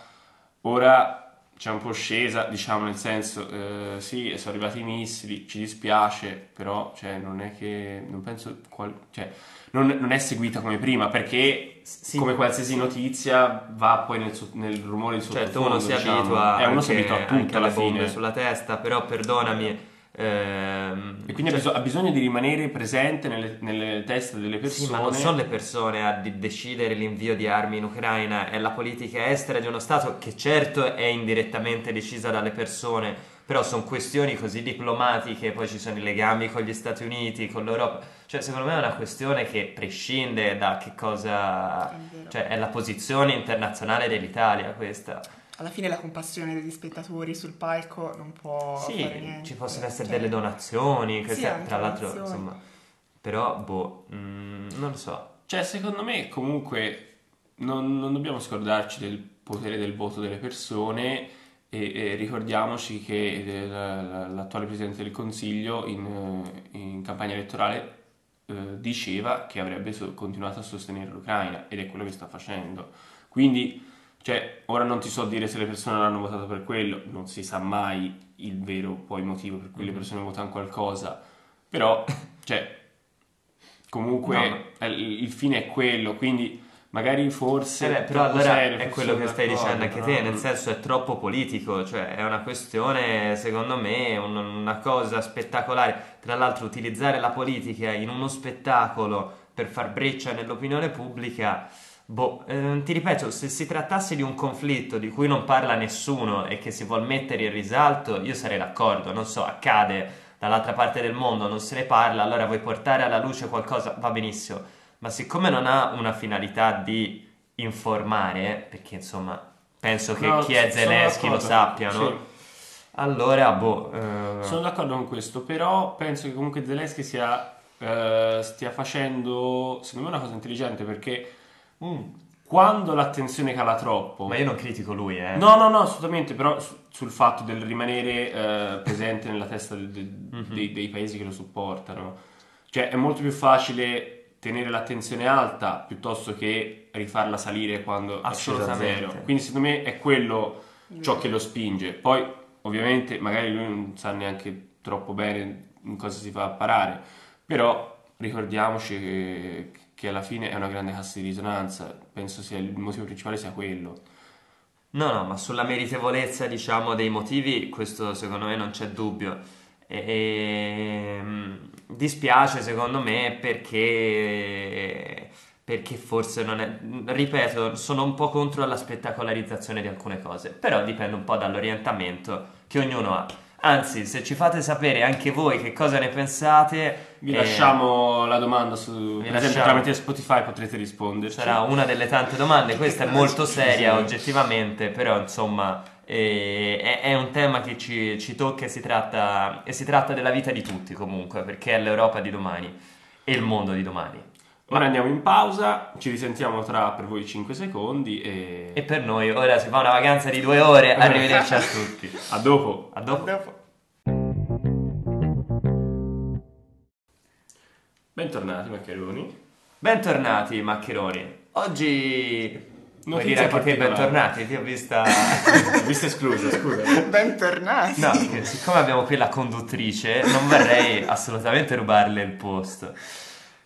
ora c'è un po' scesa, diciamo nel senso, eh, sì, sono arrivati i missili, ci dispiace, però cioè, non è che, non penso, qual- cioè, non, non è seguita come prima, perché Sì. come qualsiasi notizia va poi nel, nel rumore di Certo, sottofondo, uno si diciamo. abitua, Eh, uno si abitua a tutto alla fine. sulla testa, però perdonami. Ehm, E quindi ha, biso- ha bisogno di rimanere presente nelle, nelle teste delle persone. Sì, ma non sono le persone a di- decidere l'invio di armi in Ucraina, è la politica estera di uno Stato che certo è indirettamente decisa dalle persone, però sono questioni così diplomatiche, poi ci sono i legami con gli Stati Uniti, con l'Europa, cioè secondo me è una questione che prescinde da che cosa... È cioè è la posizione internazionale dell'Italia questa. Alla fine la compassione degli spettatori sul palco non può fare Sì, niente. ci possono essere Cioè, delle donazioni, queste- Sì, tra l'altro, donazioni. insomma, però, boh, mm, non lo so. Cioè, secondo me, comunque, non, non dobbiamo scordarci del potere del voto delle persone e, e ricordiamoci che la- la- l'attuale Presidente del Consiglio in, in campagna elettorale eh, diceva che avrebbe continuato a sostenere l'Ucraina ed è quello che sta facendo. Quindi, cioè, ora non ti so dire se le persone l'hanno votato per quello, non si sa mai il vero poi motivo per cui le Mhm. persone votano qualcosa, però, cioè, comunque No. il fine è quello, quindi magari forse... Eh beh, però allora serio, è quello che stai dicendo anche però- te, nel senso è troppo politico, cioè è una questione, secondo me, un- una cosa spettacolare. Tra l'altro utilizzare la politica in uno spettacolo per far breccia nell'opinione pubblica, boh, ehm, ti ripeto, se si trattasse di un conflitto di cui non parla nessuno e che si vuol mettere in risalto, io sarei d'accordo, non so, accade dall'altra parte del mondo, non se ne parla, allora vuoi portare alla luce qualcosa, va benissimo. Ma siccome non ha una finalità di informare, perché insomma penso che No, chi è Zelensky lo sappia, no? sì. Allora, boh, eh, Sono d'accordo con questo, però penso che comunque Zelensky sia, eh, stia facendo, secondo me, una cosa intelligente perché mm, quando l'attenzione cala troppo... ma io non critico lui, eh. No, no, no, assolutamente, però su- sul fatto del rimanere eh, presente nella testa de- de- Mhm. dei, dei paesi che lo supportano. Cioè, è molto più facile tenere l'attenzione alta piuttosto che rifarla salire quando è scesa zero. Quindi secondo me è quello ciò che lo spinge. Poi, ovviamente, magari lui non sa neanche troppo bene in cosa si fa a parare, però ricordiamoci che, che alla fine è una grande cassa di risonanza. Penso sia il motivo principale sia quello. No, no, ma sulla meritevolezza, diciamo, dei motivi, questo secondo me non c'è dubbio. E, e, mm, dispiace secondo me perché, perché forse non è... Ripeto, sono un po' contro la spettacolarizzazione di alcune cose, però dipende un po' dall'orientamento che ognuno ha. Anzi, se ci fate sapere anche voi che cosa ne pensate, Vi eh, lasciamo la domanda su, per esempio tramite Spotify potrete risponderci. sarà una delle tante domande. Questa è molto seria oggettivamente, però insomma eh, è, è un tema che ci, ci tocca e si, tratta, e si tratta della vita di tutti comunque, perché è l'Europa di domani e il mondo di domani. Ora andiamo in pausa, ci risentiamo tra per voi 5 secondi e, E per noi ora si fa una vacanza di due ore. Arrivederci a tutti. a dopo. A dopo. Dopo. Bentornati maccheroni. Bentornati, maccheroni. Oggi. Vuoi Notizia dire anche te bentornati? Ti ho vista. Vista esclusa, scusa. Bentornati. No, che siccome abbiamo qui la conduttrice, non vorrei assolutamente rubarle il posto.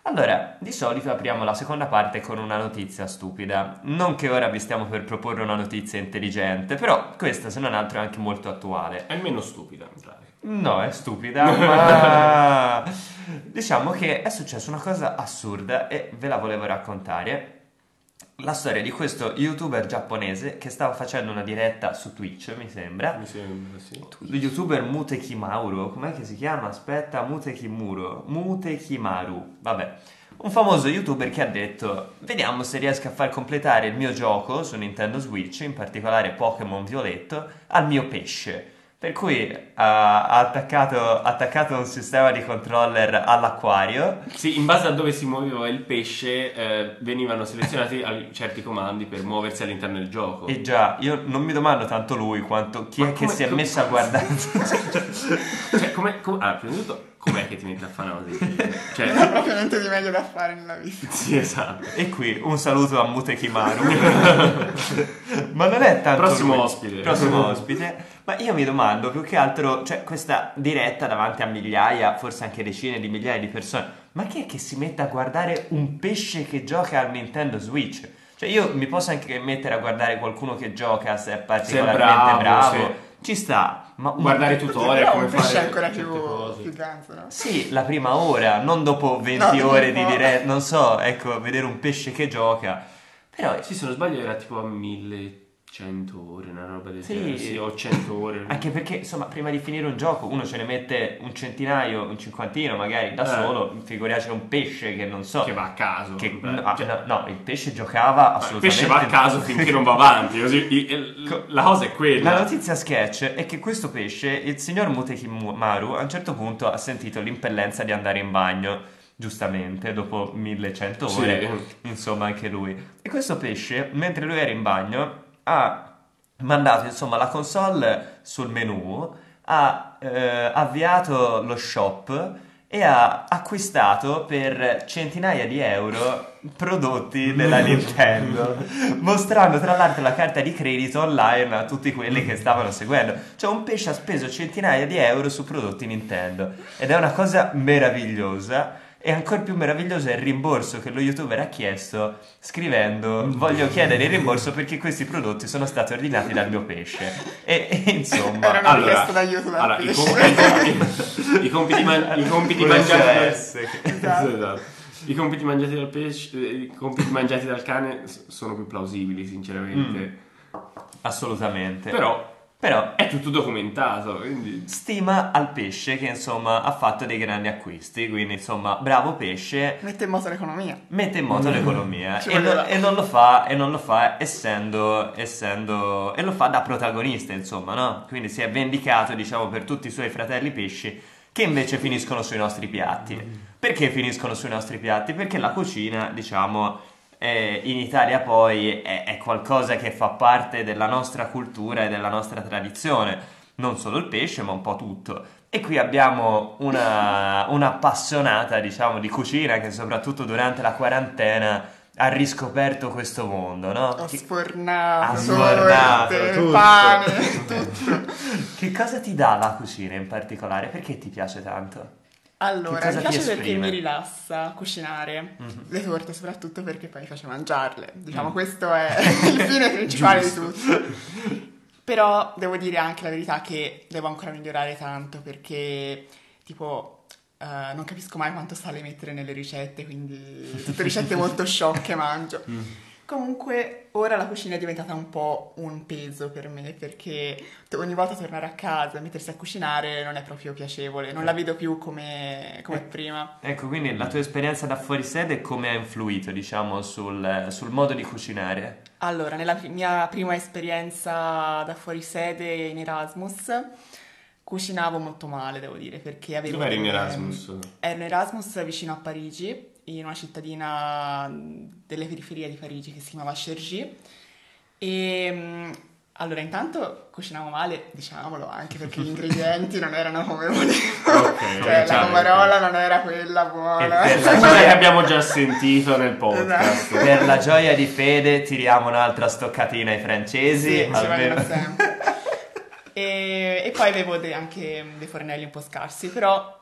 Allora, di solito apriamo la seconda parte con una notizia stupida. Non che ora vi stiamo per proporre una notizia intelligente, però questa, se non altro, è anche molto attuale. È meno stupida, in pratica. No, è stupida, ma diciamo che è successa una cosa assurda e ve la volevo raccontare. La storia di questo youtuber giapponese che stava facendo una diretta su Twitch, mi sembra. Mi sembra, sì. Lo youtuber Mutekimaru, com'è che si chiama? Aspetta, Mutekimuro, Mutekimaru, vabbè. Un famoso youtuber che ha detto, vediamo se riesco a far completare il mio gioco su Nintendo Switch, in particolare Pokémon Violetto, al mio pesce. Per cui ha, ha attaccato, attaccato un sistema di controller all'acquario Sì, in base a dove si muoveva il pesce eh, venivano selezionati certi comandi per muoversi all'interno del gioco. e già, io non mi domando tanto lui quanto chi Ma è che come- si è come- messo a guardare. Cioè, come... com- allora, prima di tutto, com'è che ti metti a fare una cosa del genere? Non ho Cioè, proprio niente di meglio da fare nella vita. sì, esatto. E qui un saluto a Mutekimaru. ma non è tanto. Prossimo lui. ospite. Prossimo ospite. Ma io mi domando più che altro, cioè, questa diretta davanti a migliaia, forse anche decine di migliaia di persone. Ma chi è che si mette a guardare un pesce che gioca al Nintendo Switch? Cioè, io mi posso anche mettere a guardare qualcuno che gioca se è particolarmente bravo, bravo. sì. Ci sta. Ma un- Guardare tutorial, come un pesce fare è ancora più, più ganzo, no? Sì, la prima ora, non dopo 20 No, ore di diretta, non so, ecco, vedere un pesce che gioca. Però Sì, se non sbaglio era tipo a 1100 ore, una roba del Sì. genere. Sì, o 100 ore. Anche perché, insomma, prima di finire un gioco uno ce ne mette un centinaio, un cinquantino magari da Eh. solo, figuriamoci un pesce che non so. Che va a caso. che- no, cioè, no, no, il pesce giocava il assolutamente. pesce va a caso finché non va avanti. Così, il- la cosa è quella. La notizia sketch è che questo pesce, il signor Mutekimaru, a un certo punto ha sentito l'impellenza di andare in bagno, giustamente, dopo 1100 Sì. ore, insomma anche lui. E questo pesce, mentre lui era in bagno, ha mandato insomma la console sul menu, ha eh, avviato lo shop e ha acquistato per centinaia di euro prodotti della Nintendo, mostrando tra l'altro la carta di credito online a tutti quelli che stavano seguendo. Cioè un pesce ha speso centinaia di euro su prodotti Nintendo ed è una cosa meravigliosa. E ancora più meraviglioso è il rimborso che lo youtuber ha chiesto scrivendo voglio chiedere il rimborso perché questi prodotti sono stati ordinati dal mio pesce. E, e insomma... Era una richiesta d'aiuto dal allora, i, compiti, i compiti man- i compiti Una mangiati Esatto. Esatto. I compiti mangiati dal pesce, i compiti mangiati dal cane sono più plausibili, sinceramente. Assolutamente. Però Però è tutto documentato, quindi stima al pesce che insomma ha fatto dei grandi acquisti, quindi insomma bravo pesce, Mette in moto l'economia. mette in moto l'economia e, non- e non lo fa, e non lo fa essendo, essendo, e lo fa da protagonista insomma, no? Quindi si è vendicato diciamo per tutti i suoi fratelli pesci che invece finiscono sui nostri piatti. Perché finiscono sui nostri piatti? Perché la cucina diciamo eh, in Italia poi è, è qualcosa che fa parte della nostra cultura e della nostra tradizione, non solo il pesce, ma un po' tutto. E qui abbiamo una, un'appassionata, diciamo, di cucina che soprattutto durante la quarantena ha riscoperto questo mondo, no? Che, sfornato, Ha sfornato, torte, tutto. pane, tutto. che cosa ti dà la cucina in particolare? Perché ti piace tanto? Allora, mi piace perché mi rilassa cucinare Mhm. le torte, soprattutto perché poi mi piace mangiarle. Diciamo, Mm. questo è il fine principale di tutto. Però devo dire anche la verità che devo ancora migliorare tanto perché, tipo, eh, non capisco mai quanto sale mettere nelle ricette, quindi tutte ricette molto sciocche mangio. Mm. Comunque, ora la cucina è diventata un po' un peso per me perché ogni volta tornare a casa e mettersi a cucinare non è proprio piacevole, non la vedo più come, come prima. Ecco, quindi la tua esperienza da fuori sede come ha influito, diciamo, sul, sul modo di cucinare? Allora, nella mia prima esperienza da fuori sede in Erasmus, cucinavo molto male, devo dire, perché avevo... Dove eri in Erasmus? Ero in Erasmus vicino a Parigi, in una cittadina delle periferie di Parigi che si chiamava Cergy. E mm, allora, intanto cucinavo male, diciamolo, anche perché gli ingredienti non erano come volevo. Ok, cioè, la pomarola non era quella E buona. per la Quella gioia- che abbiamo già sentito nel podcast. Esatto. Per la gioia di Fede tiriamo un'altra stoccatina ai francesi. Sì, ci almeno- sempre. e, e poi avevo de- anche dei fornelli un po' scarsi, però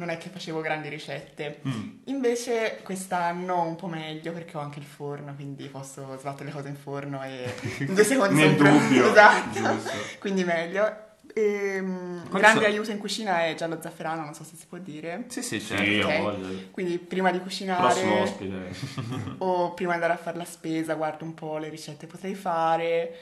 non è che facevo grandi ricette. Mm. Invece quest'anno un po' meglio perché ho anche il forno, quindi posso sbattere le cose in forno e in due secondi Nel sono dubbio, Esatto. giusto. quindi meglio. E, mm, Quali grande sono- aiuto in cucina è giallo zafferano, non so se si può dire. Sì, sì, certo. Sì, Ok. ho voglia. Quindi prima di cucinare o prima di andare a fare la spesa guardo un po' le ricette che potrei fare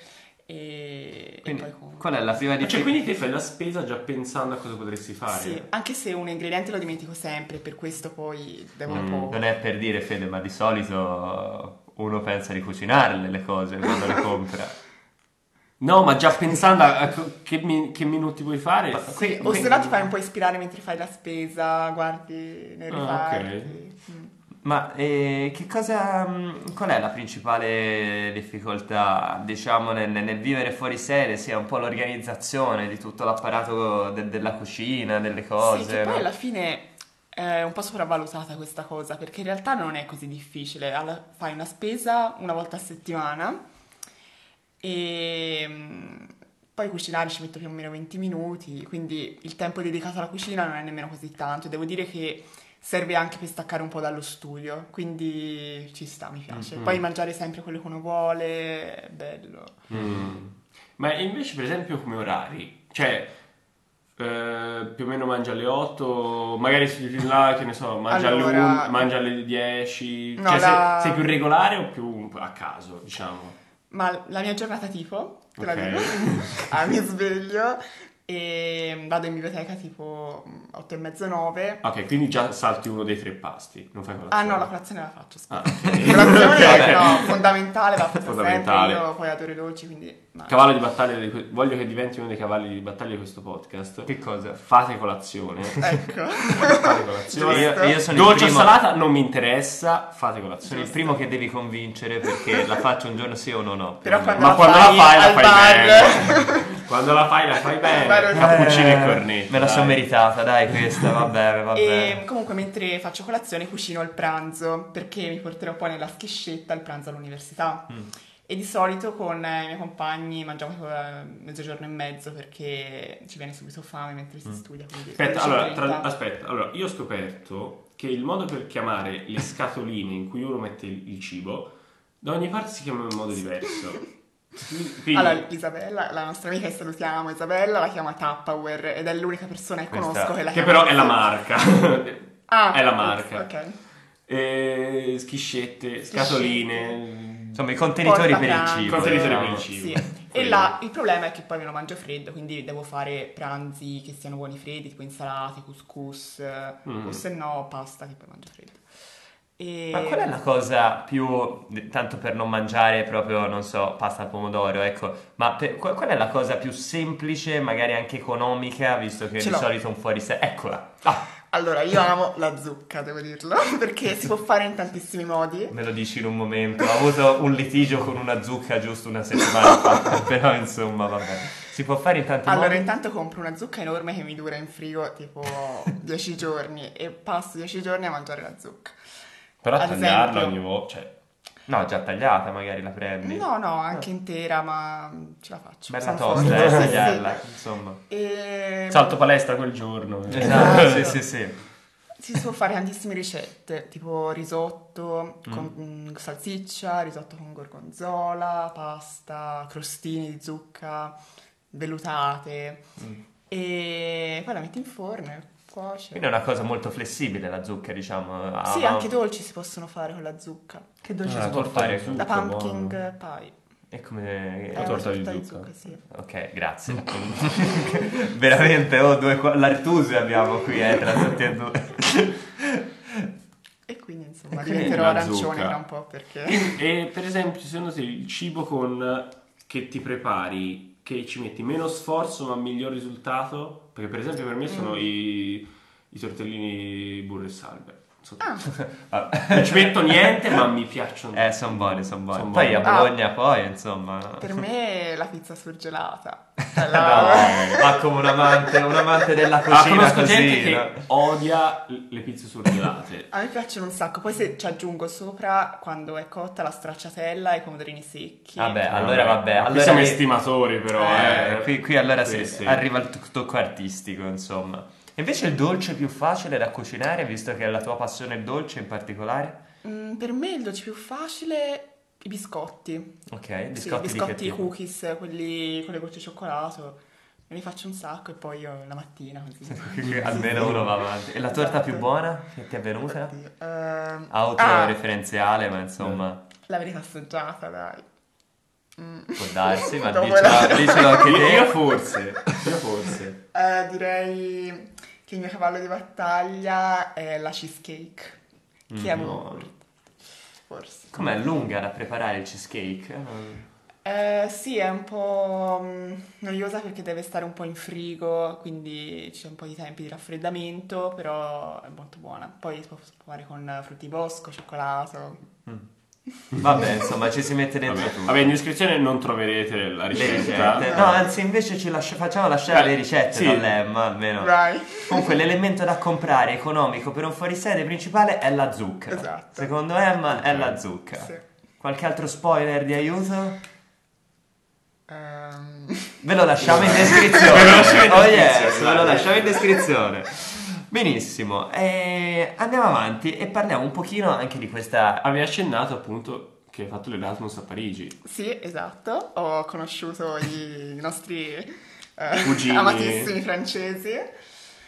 e, e Quindi, poi con- qual è la prima Cioè, differenza? quindi te fai la spesa già pensando a cosa potresti fare? Sì, anche se un ingrediente lo dimentico sempre, per questo poi devo un Mm, po'... Non è per dire, Fede, ma di solito uno pensa di cucinarle le cose quando le compra. No, ma già pensando a che, mi- che minuti puoi fare. Ma- Sì, o se no ti fai un po' ispirare mentre fai la spesa, guardi nei Ah, reparti. Mm. Ma eh, che cosa, mh, qual è la principale difficoltà, diciamo, nel, nel vivere fuori sede, sia un po' l'organizzazione di tutto l'apparato de- della cucina, delle cose, Sì, che poi no? alla fine è un po' sopravvalutata questa cosa, perché in realtà non è così difficile. Alla- fai una spesa una volta a settimana e mm, poi cucinare ci metto più o meno 20 minuti, quindi il tempo dedicato alla cucina non è nemmeno così tanto. Devo dire che serve anche per staccare un po' dallo studio, quindi ci sta, mi piace. Mhm. Poi mangiare sempre quello che uno vuole, è bello. Mm. Ma invece, per esempio, come orari? Cioè, eh, più o meno mangia alle 8, magari si là, che ne so, mangia alle Allora- 1, mangia alle 10. No, cioè, la- sei, sei più regolare o più a caso, diciamo? Ma la mia giornata tipo, te la Ok. dico, ah, mi sveglio e vado in biblioteca tipo 8 e mezzo, 9. Ok, quindi già salti uno dei tre pasti, non fai Ah colazione. no, la colazione la faccio, scusa. Ah, ok. Colazione no, fondamentale, la faccio Fondamentale. sempre, io poi adoro i dolci, quindi... ma- Cavallo di battaglia, di que- voglio che diventi uno dei cavalli di battaglia di questo podcast. Che cosa? Fate colazione. Ecco. fate colazione. Io, io sono Dolce primo, salata non mi interessa, fate sono colazione. il primo che devi convincere perché la faccio un giorno sì o no no. Però quando Ma la quando la fai fai, la fai bar. Bene. quando la fai, la fai bene. Bar- Cappuccino e Eh, cornetto. Me la sono meritata, dai, questa, vabbè, vabbè. E comunque mentre faccio colazione cucino il pranzo perché mi porterò poi nella schiscetta il pranzo all'università. Mm. E di solito con eh, i miei compagni mangiamo eh, mezzogiorno e mezzo perché ci viene subito fame mentre si Mm. studia. quindi Aspetta, 11:30. allora, tra- aspetta, allora, io ho scoperto che il modo per chiamare le scatoline in cui uno mette il, il cibo, da ogni parte si chiama in modo diverso. Quindi, Allora, Isabella, la nostra amica che salutiamo, Isabella, la chiama Tupperware ed è l'unica persona che Questa- conosco che la che chiama però è la marca. Ah, è la marca. Ok. E schiscette, scatoline. Insomma, i contenitori per il cibo. Contenitori diciamo. per il cibo. Sì. E là il problema è che poi me lo mangio freddo, quindi devo fare pranzi che siano buoni freddi, tipo insalate, couscous, Mm. o se no pasta che poi mangio freddo. E... Ma qual è la cosa più, tanto per non mangiare proprio, non so, pasta al pomodoro, ecco, ma per- qual, qual è la cosa più semplice, magari anche economica, visto che Ce di l'ho. solito un fuori sé, eccola, ah, Allora, io amo la zucca, devo dirlo, perché si può fare in tantissimi modi. me lo dici in un momento, ho avuto un litigio con una zucca giusto una settimana fa, però insomma, vabbè, si può fare in tanti Allora, modi. intanto compro una zucca enorme che mi dura in frigo tipo 10 giorni e passo 10 giorni a mangiare la zucca. Però Ad tagliarla esempio- ogni volta, cioè, No, già tagliata magari la prendi. No, no, anche intera, ma ce la faccio. Bella tosta, eh, sì, sì. tagliarla, insomma. E... salto palestra quel giorno. Esatto, sì, sì, sì. si può fare tantissime ricette, tipo risotto Mm. con mm, salsiccia, risotto con gorgonzola, pasta, crostini di zucca, vellutate Mm. e poi la metti in forno e cuoce. Quindi è una cosa molto flessibile la zucca, diciamo. ha- Sì, anche i dolci si possono fare con la zucca. Che dolce Ah, si può fare? di zucca. La Zucca, pumpkin buono. pie. E come... È una torta di torta zucca. sì. Ok, grazie. Veramente, oh, due qua- l'Artusi abbiamo qui, eh, tra tutti e due. E quindi insomma E quindi diventerò la arancione zucca. tra un po' perché... E per esempio, secondo te il cibo con che ti prepari, che ci metti meno sforzo ma miglior risultato? Perché per esempio per me sono Mm. i, i tortellini burro e salve. Ah, Non ci metto niente ma mi piacciono. Eh, sono buoni, sono buoni. Son Poi a buoni. Bologna, poi, insomma... per me la pizza surgelata. Cioè, No, la- ma come un amante, un amante della Ah, cucina conosco così, gente no? che odia le pizze surgelate. A me piacciono un sacco, poi se ci aggiungo sopra quando è cotta la stracciatella e i pomodorini secchi. Vabbè, allora vabbè, Ma qui allora siamo estimatori però, Eh, eh. qui, qui allora Sì, sì, arriva il to- tocco artistico, insomma. Invece il dolce più facile da cucinare, visto che è la tua passione il dolce in particolare? Mm, per me il dolce più facile i biscotti. Ok, Sì, i biscotti che biscotti cookies, quelli con le gocce di cioccolato. Me li faccio un sacco e poi io la mattina così. Almeno uno va avanti. E la torta più Esatto. buona che ti è venuta? Oddio, ehm, ah, Autoreferenziale, ma insomma, la verità assaggiata, dai. Mm. può darsi, ma dicelo, dicelo anche Io, io te. forse, io forse. Eh, direi che il mio cavallo di battaglia è la cheesecake. Che Mm, amo. Forse. Com'è lunga da preparare il cheesecake? Eh, sì, è un po' mm, noiosa perché deve stare un po' in frigo, quindi c'è un po' di tempi di raffreddamento, però è molto buona. Poi si può fare con frutti bosco, cioccolato. Vabbè, insomma, ci si mette dentro Vabbè, tutto. vabbè, in descrizione non troverete la ricetta. No, anzi, invece ci lascia- facciamo lasciare Eh, le ricette sì. dall'Emma, almeno. Right. Comunque l'elemento da comprare economico per un fuorisede principale è la zucca. Esatto. Secondo Emma è la zucca. Sì. Qualche altro spoiler di aiuto? Ehm, Ve lo lasciamo in descrizione. Ve lo lasciamo in Oh descrizione, yes, ve lo lasciamo in descrizione. Benissimo, e andiamo avanti e parliamo un pochino anche di questa... Avevi accennato appunto che hai fatto l'Erasmus a Parigi. sì, esatto. Ho conosciuto i nostri eh, Cugini. amatissimi francesi.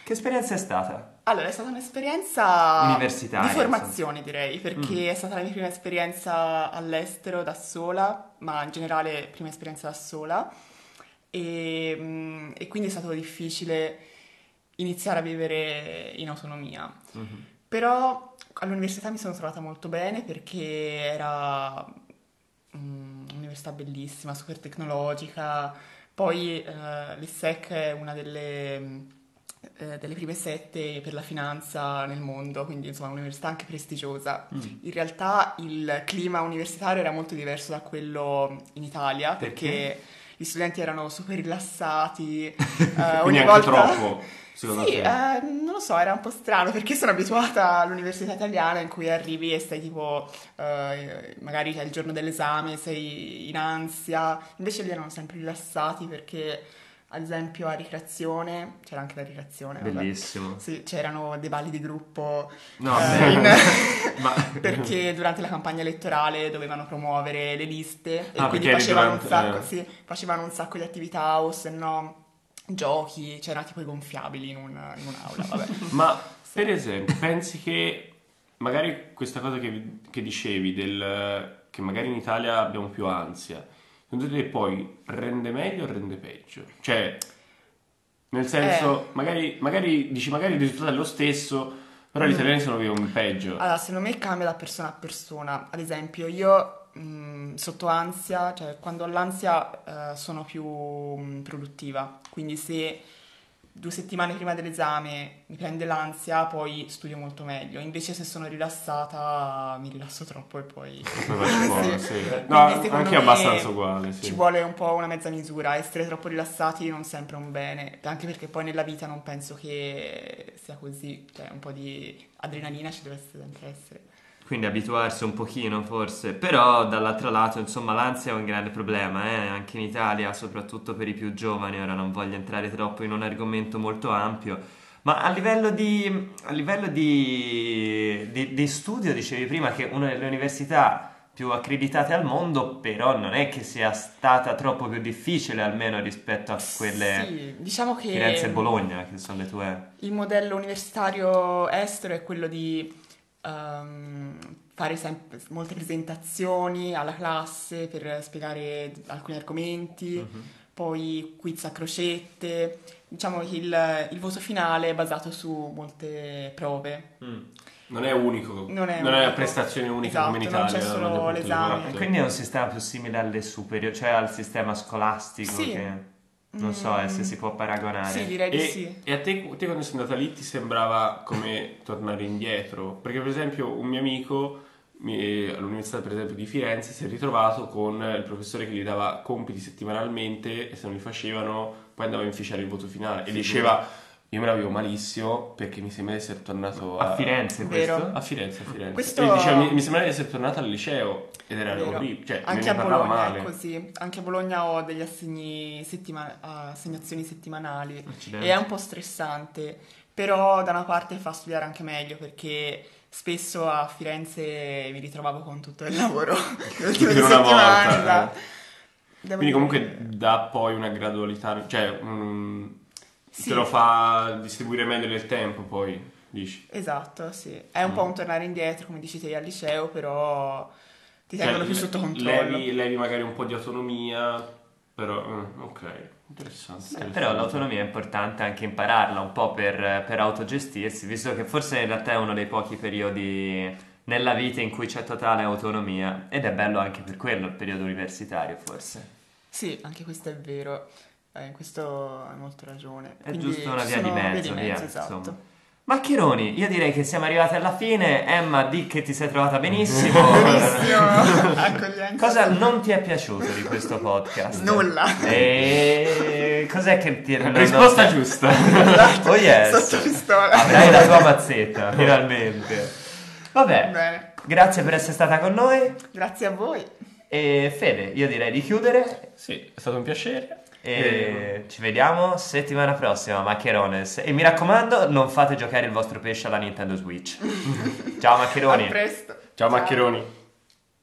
Che esperienza è stata? Allora, è stata un'esperienza Universitaria, di formazione, direi, perché Mm. è stata la mia prima esperienza all'estero da sola, ma in generale prima esperienza da sola. E, mm, e quindi è stato difficile iniziare a vivere in autonomia. Mhm. Però all'università mi sono trovata molto bene perché era mm, un'università bellissima, super tecnologica. Poi eh, l'ISSEC è una delle, eh, delle prime sette per la finanza nel mondo, quindi insomma un'università anche prestigiosa. Mm. In realtà il clima universitario era molto diverso da quello in Italia Perché? perché gli studenti erano super rilassati. Quindi ogni anche volta... troppo, secondo Sì, te? eh, non lo so, era un po' strano perché sono abituata all'università italiana in cui arrivi e stai tipo, eh, magari è il giorno dell'esame, sei in ansia, invece lì erano sempre rilassati perché, ad esempio, a ricreazione, c'era anche la ricreazione. Bellissimo. Sì, c'erano dei balli di gruppo No, eh, in- ma... perché durante la campagna elettorale dovevano promuovere le liste e Ah, quindi facevano, durante- un sacco, eh. sì, facevano un sacco di attività o se no giochi, c'erano tipo i gonfiabili in, un- in un'aula, vabbè. Ma per esempio, pensi che magari questa cosa che, che dicevi del che magari in Italia abbiamo più ansia, secondo te poi rende meglio o rende peggio? Cioè, nel senso, magari, magari dici magari il risultato è lo stesso, però gli Mm. italiani sono vivono peggio. Allora, secondo me cambia da persona a persona. Ad esempio, io mh, sotto ansia, cioè quando ho l'ansia eh, sono più mh, produttiva. Quindi se due settimane prima dell'esame mi prende l'ansia, poi studio molto meglio. Invece se sono rilassata mi rilasso troppo e poi... Fuori, Sì. sì. No, anche abbastanza uguale, sì. Ci vuole un po' una mezza misura, essere troppo rilassati non sempre è un bene, anche perché poi nella vita non penso che sia così, cioè un po' di adrenalina ci deve sempre essere. Quindi abituarsi un pochino forse, però dall'altro lato insomma l'ansia è un grande problema, eh? anche in Italia, soprattutto per i più giovani, ora non voglio entrare troppo in un argomento molto ampio, Ma a livello di, a livello di, di, di studio, dicevi prima che una delle università più accreditate al mondo, però non è che sia stata troppo più difficile almeno rispetto a quelle Sì, diciamo che Firenze e Bologna, che sono le tue... il modello universitario estero è quello di ehm, fare sempre molte presentazioni alla classe per spiegare alcuni argomenti, Mhm. poi quiz a crocette. Diciamo che il, il voto finale è basato su molte prove. Mm. Non è unico, Non è una unico. prestazione unica Esatto, come in non Italia. c'è solo l'esame. Quindi è un sistema più simile alle superiori, cioè al sistema scolastico Sì. che non so eh, se si può paragonare. Sì, direi di E, sì. e a te, te quando sei andata lì ti sembrava come tornare indietro? Perché per esempio un mio amico mi- all'Università per esempio di Firenze si è ritrovato con il professore che gli dava compiti settimanalmente e se non li facevano poi andava a inficiare il voto finale e Sì, diceva io me la vivo malissimo perché mi sembra di essere tornato a, A Firenze Vero. questo? a Firenze, a Firenze. Questo- E diceva, mi, mi sembra di essere tornato al liceo ed era orribile, cioè Anche a Bologna male. è così. Anche a Bologna ho degli assegni settima- assegnazioni settimanali Accidenti. e è un po' stressante, però da una parte fa studiare anche meglio perché spesso a Firenze mi ritrovavo con tutto il lavoro di una settimane. volta. Devo Quindi dire- comunque dà poi una gradualità, cioè mm, Sì. te lo fa distribuire meglio nel tempo poi, dici. Esatto, sì. È un Mm. po' un tornare indietro, come dici te, al liceo, però ti Cioè, tengono più le- sotto controllo. Levi, levi magari un po' di autonomia, però mm, ok, interessante. Beh, interessante. però l'autonomia è importante anche impararla un po' per, per autogestirsi, visto che forse in realtà è uno dei pochi periodi nella vita in cui c'è totale autonomia ed è bello anche per quello il periodo universitario forse. Sì, anche questo è vero. Eh, in questo hai molto ragione. È Quindi giusto una via di mezzo, via, esatto. insomma. Maccheroni, io direi che siamo arrivati alla fine. Emma, di che ti sei trovata benissimo. Benissimo. Cosa non ti è piaciuto di questo podcast? Nulla. E cos'è che ti non- Risposta non- giusta. Oh yes. Sotto pistola. Avrai la tua mazzetta, finalmente. Vabbè, Bene, grazie per essere stata con noi. grazie a voi. E Fede, io direi di chiudere. sì, è stato un piacere. E ci vediamo settimana prossima, Maccherones. E mi raccomando, non fate giocare il vostro pesce alla Nintendo Switch. Ciao A Maccheroni. presto. Ciao Maccheroni.